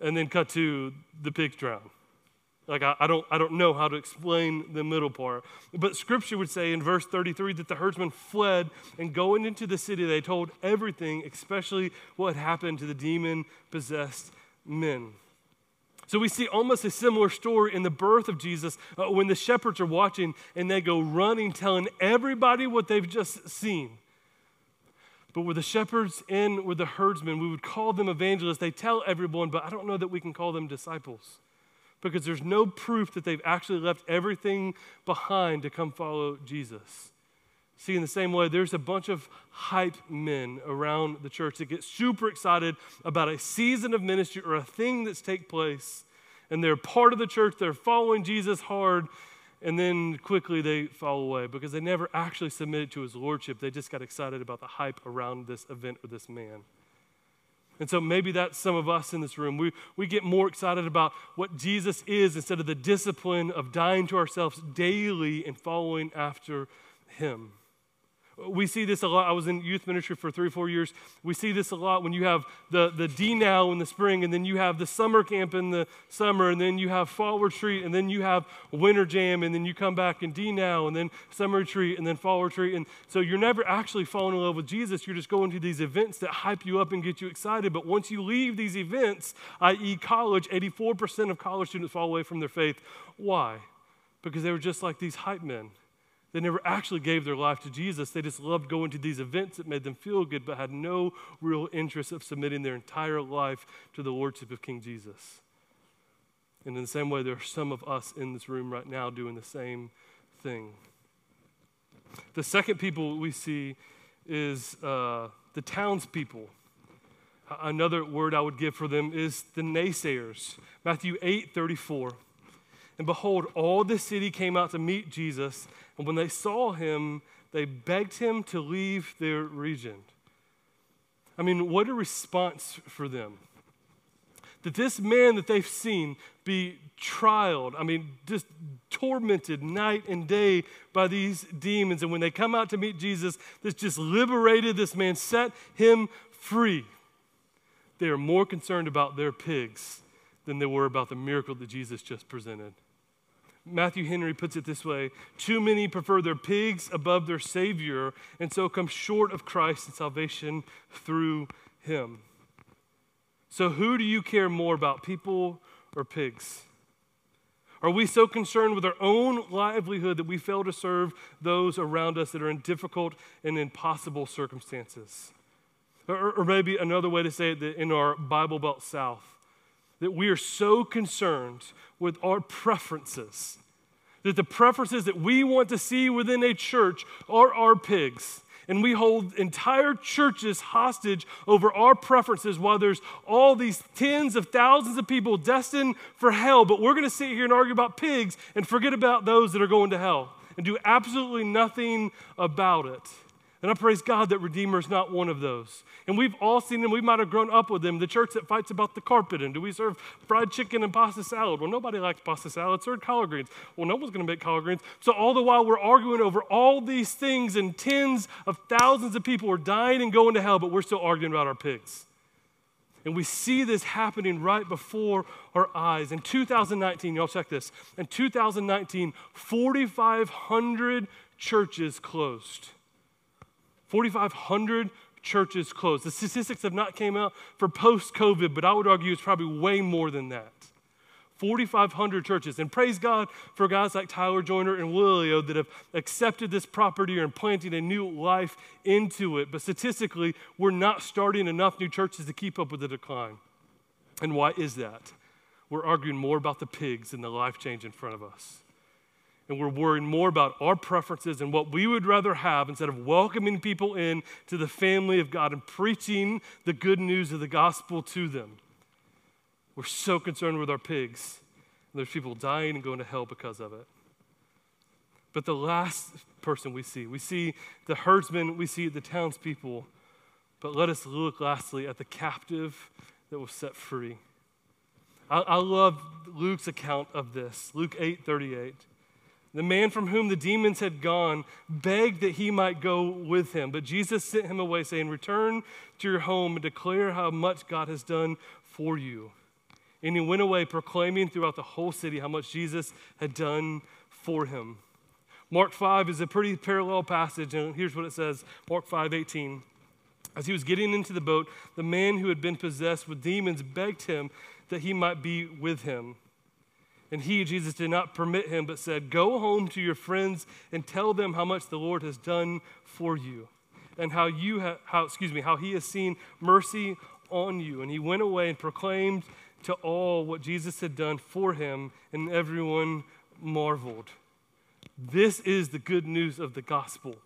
and then cut to the pigs drown. Like, I, I, don't, I don't know how to explain the middle part. But scripture would say in verse 33 that the herdsmen fled and going into the city, they told everything, especially what happened to the demon possessed men. So we see almost a similar story in the birth of Jesus uh, when the shepherds are watching and they go running, telling everybody what they've just seen. But with the shepherds and with the herdsmen, we would call them evangelists. They tell everyone, but I don't know that we can call them disciples because there's no proof that they've actually left everything behind to come follow Jesus. See, in the same way, there's a bunch of hype men around the church that get super excited about a season of ministry or a thing that's take place, and they're part of the church, they're following Jesus hard, and then quickly they fall away because they never actually submitted to his lordship. They just got excited about the hype around this event or this man. And so maybe that's some of us in this room. We, we get more excited about what Jesus is instead of the discipline of dying to ourselves daily and following after him. We see this a lot. I was in youth ministry for three or four years. We see this a lot when you have the, the D now in the spring, and then you have the summer camp in the summer, and then you have fall retreat, and then you have winter jam, and then you come back in D now, and then summer retreat, and then fall retreat. And so you're never actually falling in love with Jesus. You're just going to these events that hype you up and get you excited. But once you leave these events, i.e., college, 84% of college students fall away from their faith. Why? Because they were just like these hype men. They never actually gave their life to Jesus. They just loved going to these events that made them feel good, but had no real interest of submitting their entire life to the Lordship of King Jesus. And in the same way, there are some of us in this room right now doing the same thing. The second people we see is uh, the townspeople. Another word I would give for them is the naysayers. Matthew 8 34. And behold, all the city came out to meet Jesus. And when they saw him, they begged him to leave their region. I mean, what a response for them. That this man that they've seen be trialed, I mean, just tormented night and day by these demons. And when they come out to meet Jesus, this just liberated this man, set him free. They are more concerned about their pigs than they were about the miracle that Jesus just presented. Matthew Henry puts it this way Too many prefer their pigs above their Savior, and so come short of Christ and salvation through Him. So, who do you care more about, people or pigs? Are we so concerned with our own livelihood that we fail to serve those around us that are in difficult and impossible circumstances? Or, or maybe another way to say it in our Bible Belt South, that we are so concerned with our preferences, that the preferences that we want to see within a church are our pigs. And we hold entire churches hostage over our preferences while there's all these tens of thousands of people destined for hell. But we're going to sit here and argue about pigs and forget about those that are going to hell and do absolutely nothing about it. And I praise God that Redeemer is not one of those. And we've all seen them. We might have grown up with them. The church that fights about the carpet. And do we serve fried chicken and pasta salad? Well, nobody likes pasta salad. Serve collard greens. Well, no one's going to make collard greens. So all the while we're arguing over all these things, and tens of thousands of people are dying and going to hell, but we're still arguing about our pigs. And we see this happening right before our eyes. In 2019, y'all check this. In 2019, 4,500 churches closed. 4,500 churches closed. The statistics have not came out for post-COVID, but I would argue it's probably way more than that. 4,500 churches. And praise God for guys like Tyler Joyner and Willio that have accepted this property and planting a new life into it. But statistically, we're not starting enough new churches to keep up with the decline. And why is that? We're arguing more about the pigs than the life change in front of us and we're worried more about our preferences and what we would rather have instead of welcoming people in to the family of God and preaching the good news of the gospel to them. We're so concerned with our pigs. And there's people dying and going to hell because of it. But the last person we see, we see the herdsmen, we see the townspeople. But let us look lastly at the captive that was set free. I, I love Luke's account of this, Luke 8 38. The man from whom the demons had gone begged that he might go with him, but Jesus sent him away, saying, Return to your home and declare how much God has done for you. And he went away proclaiming throughout the whole city how much Jesus had done for him. Mark 5 is a pretty parallel passage, and here's what it says Mark 5 18. As he was getting into the boat, the man who had been possessed with demons begged him that he might be with him. And he, Jesus, did not permit him, but said, Go home to your friends and tell them how much the Lord has done for you, and how you have, how, excuse me, how he has seen mercy on you. And he went away and proclaimed to all what Jesus had done for him, and everyone marveled. This is the good news of the gospel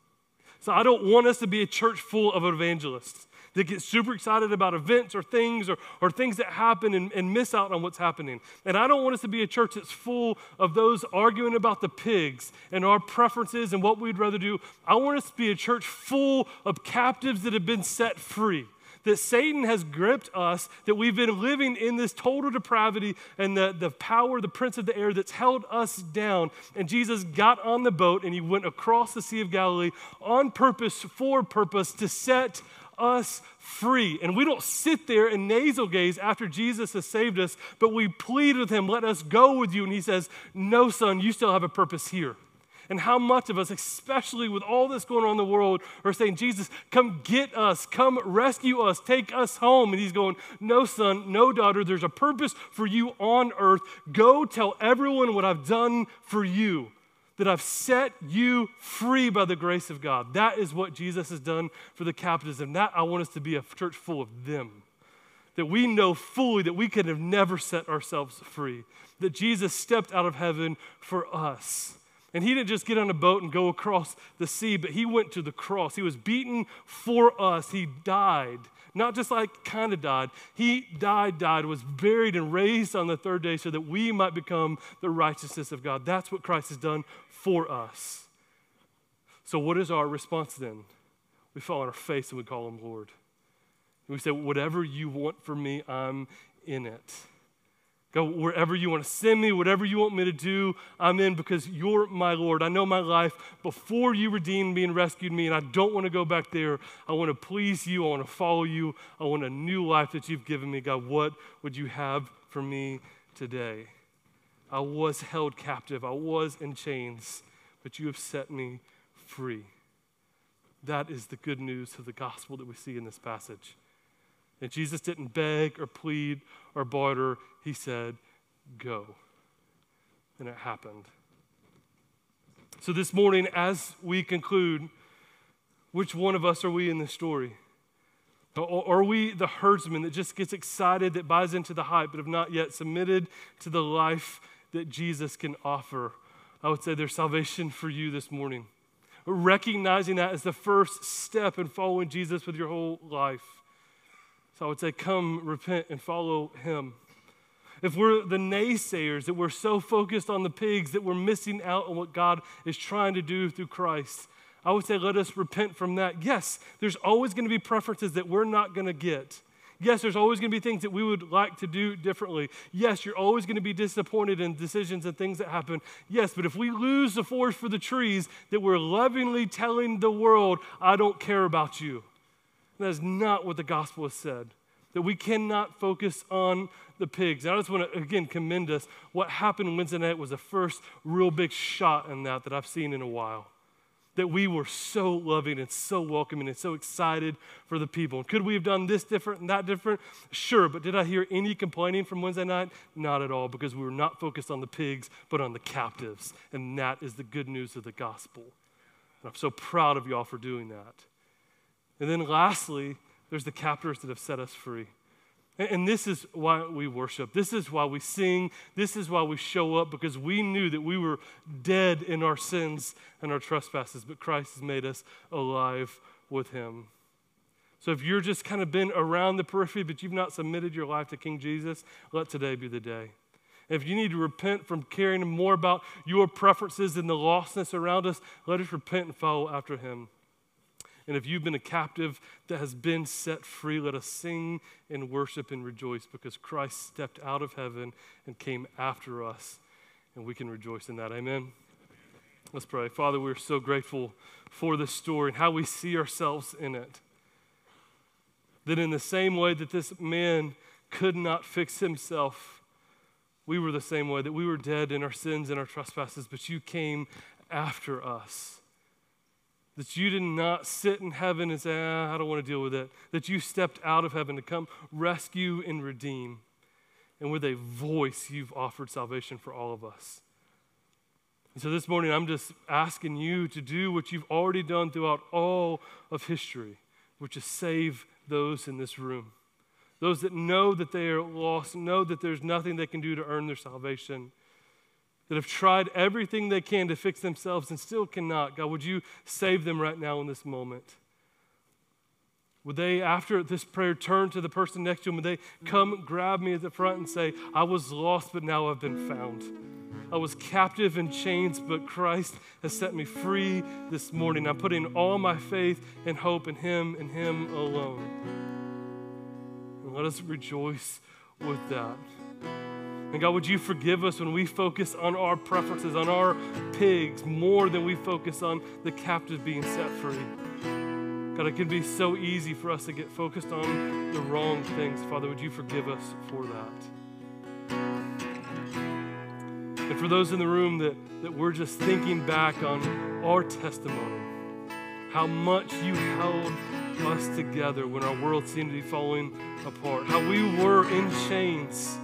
So I don't want us to be a church full of evangelists that get super excited about events or things or, or things that happen and, and miss out on what's happening. And I don't want us to be a church that's full of those arguing about the pigs and our preferences and what we'd rather do. I want us to be a church full of captives that have been set free that Satan has gripped us, that we've been living in this total depravity and the, the power, the prince of the air that's held us down. And Jesus got on the boat and he went across the Sea of Galilee on purpose, for purpose, to set us free. And we don't sit there and nasal gaze after Jesus has saved us, but we plead with him, let us go with you. And he says, No, son, you still have a purpose here. And how much of us, especially with all this going on in the world, are saying, Jesus, come get us, come rescue us, take us home. And he's going, No, son, no, daughter, there's a purpose for you on earth. Go tell everyone what I've done for you that I've set you free by the grace of God. That is what Jesus has done for the captives. And that I want us to be a church full of them. That we know fully that we could have never set ourselves free. That Jesus stepped out of heaven for us. And he didn't just get on a boat and go across the sea, but he went to the cross. He was beaten for us. He died. Not just like kind of died. He died, died, was buried, and raised on the third day so that we might become the righteousness of God. That's what Christ has done for us. So, what is our response then? We fall on our face and we call him Lord. And we say, Whatever you want for me, I'm in it. Go wherever you want to send me, whatever you want me to do, I'm in because you're my Lord. I know my life before you redeemed me and rescued me, and I don't want to go back there. I want to please you. I want to follow you. I want a new life that you've given me. God, what would you have for me today? I was held captive, I was in chains, but you have set me free. That is the good news of the gospel that we see in this passage. And Jesus didn't beg or plead or barter, he said, Go. And it happened. So this morning, as we conclude, which one of us are we in this story? Are we the herdsman that just gets excited, that buys into the hype, but have not yet submitted to the life that Jesus can offer. I would say there's salvation for you this morning. Recognizing that as the first step in following Jesus with your whole life. So I would say, come, repent, and follow him. If we're the naysayers, that we're so focused on the pigs that we're missing out on what God is trying to do through Christ, I would say, let us repent from that. Yes, there's always going to be preferences that we're not going to get. Yes, there's always going to be things that we would like to do differently. Yes, you're always going to be disappointed in decisions and things that happen. Yes, but if we lose the forest for the trees, that we're lovingly telling the world, I don't care about you. That is not what the gospel has said. That we cannot focus on the pigs. And I just want to, again, commend us. What happened Wednesday night was the first real big shot in that that I've seen in a while that we were so loving and so welcoming and so excited for the people. Could we have done this different and that different? Sure, but did I hear any complaining from Wednesday night? Not at all, because we were not focused on the pigs, but on the captives. And that is the good news of the gospel. And I'm so proud of y'all for doing that. And then lastly, there's the captors that have set us free. And this is why we worship. This is why we sing. This is why we show up because we knew that we were dead in our sins and our trespasses, but Christ has made us alive with Him. So if you're just kind of been around the periphery, but you've not submitted your life to King Jesus, let today be the day. If you need to repent from caring more about your preferences and the lostness around us, let us repent and follow after Him. And if you've been a captive that has been set free, let us sing and worship and rejoice because Christ stepped out of heaven and came after us. And we can rejoice in that. Amen. Let's pray. Father, we're so grateful for this story and how we see ourselves in it. That in the same way that this man could not fix himself, we were the same way, that we were dead in our sins and our trespasses, but you came after us. That you did not sit in heaven and say, ah, I don't want to deal with it. That you stepped out of heaven to come rescue and redeem. And with a voice, you've offered salvation for all of us. And so this morning, I'm just asking you to do what you've already done throughout all of history, which is save those in this room. Those that know that they are lost, know that there's nothing they can do to earn their salvation. That have tried everything they can to fix themselves and still cannot. God, would you save them right now in this moment? Would they, after this prayer, turn to the person next to them? Would they come grab me at the front and say, I was lost, but now I've been found? I was captive in chains, but Christ has set me free this morning. I'm putting all my faith and hope in Him and Him alone. And let us rejoice with that. And God, would you forgive us when we focus on our preferences, on our pigs, more than we focus on the captive being set free? God, it can be so easy for us to get focused on the wrong things. Father, would you forgive us for that? And for those in the room that, that we're just thinking back on our testimony, how much you held us together when our world seemed to be falling apart, how we were in chains,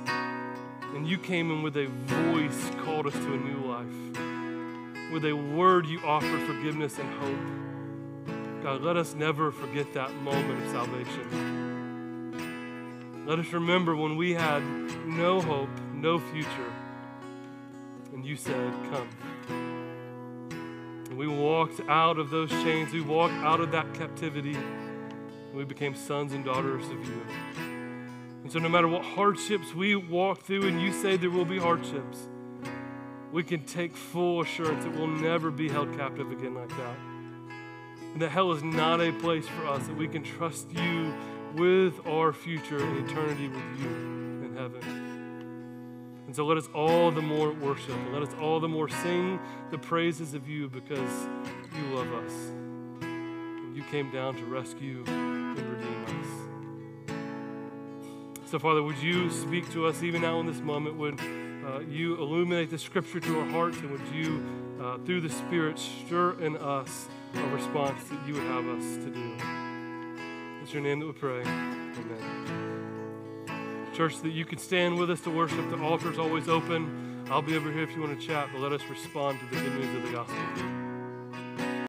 and you came in with a voice, called us to a new life. With a word, you offered forgiveness and hope. God, let us never forget that moment of salvation. Let us remember when we had no hope, no future, and you said, Come. And we walked out of those chains, we walked out of that captivity, and we became sons and daughters of you. And so, no matter what hardships we walk through, and you say there will be hardships, we can take full assurance that we'll never be held captive again like that and that hell is not a place for us, that we can trust you with our future in eternity with you in heaven. And so let us all the more worship, and let us all the more sing the praises of you because you love us. And you came down to rescue So, Father, would you speak to us even now in this moment? Would uh, you illuminate the scripture to our hearts, and would you, uh, through the Spirit, stir in us? a response that you would have us to do. It's your name that we pray. Amen. Church, that you can stand with us to worship. The altar is always open. I'll be over here if you want to chat, but let us respond to the good news of the gospel.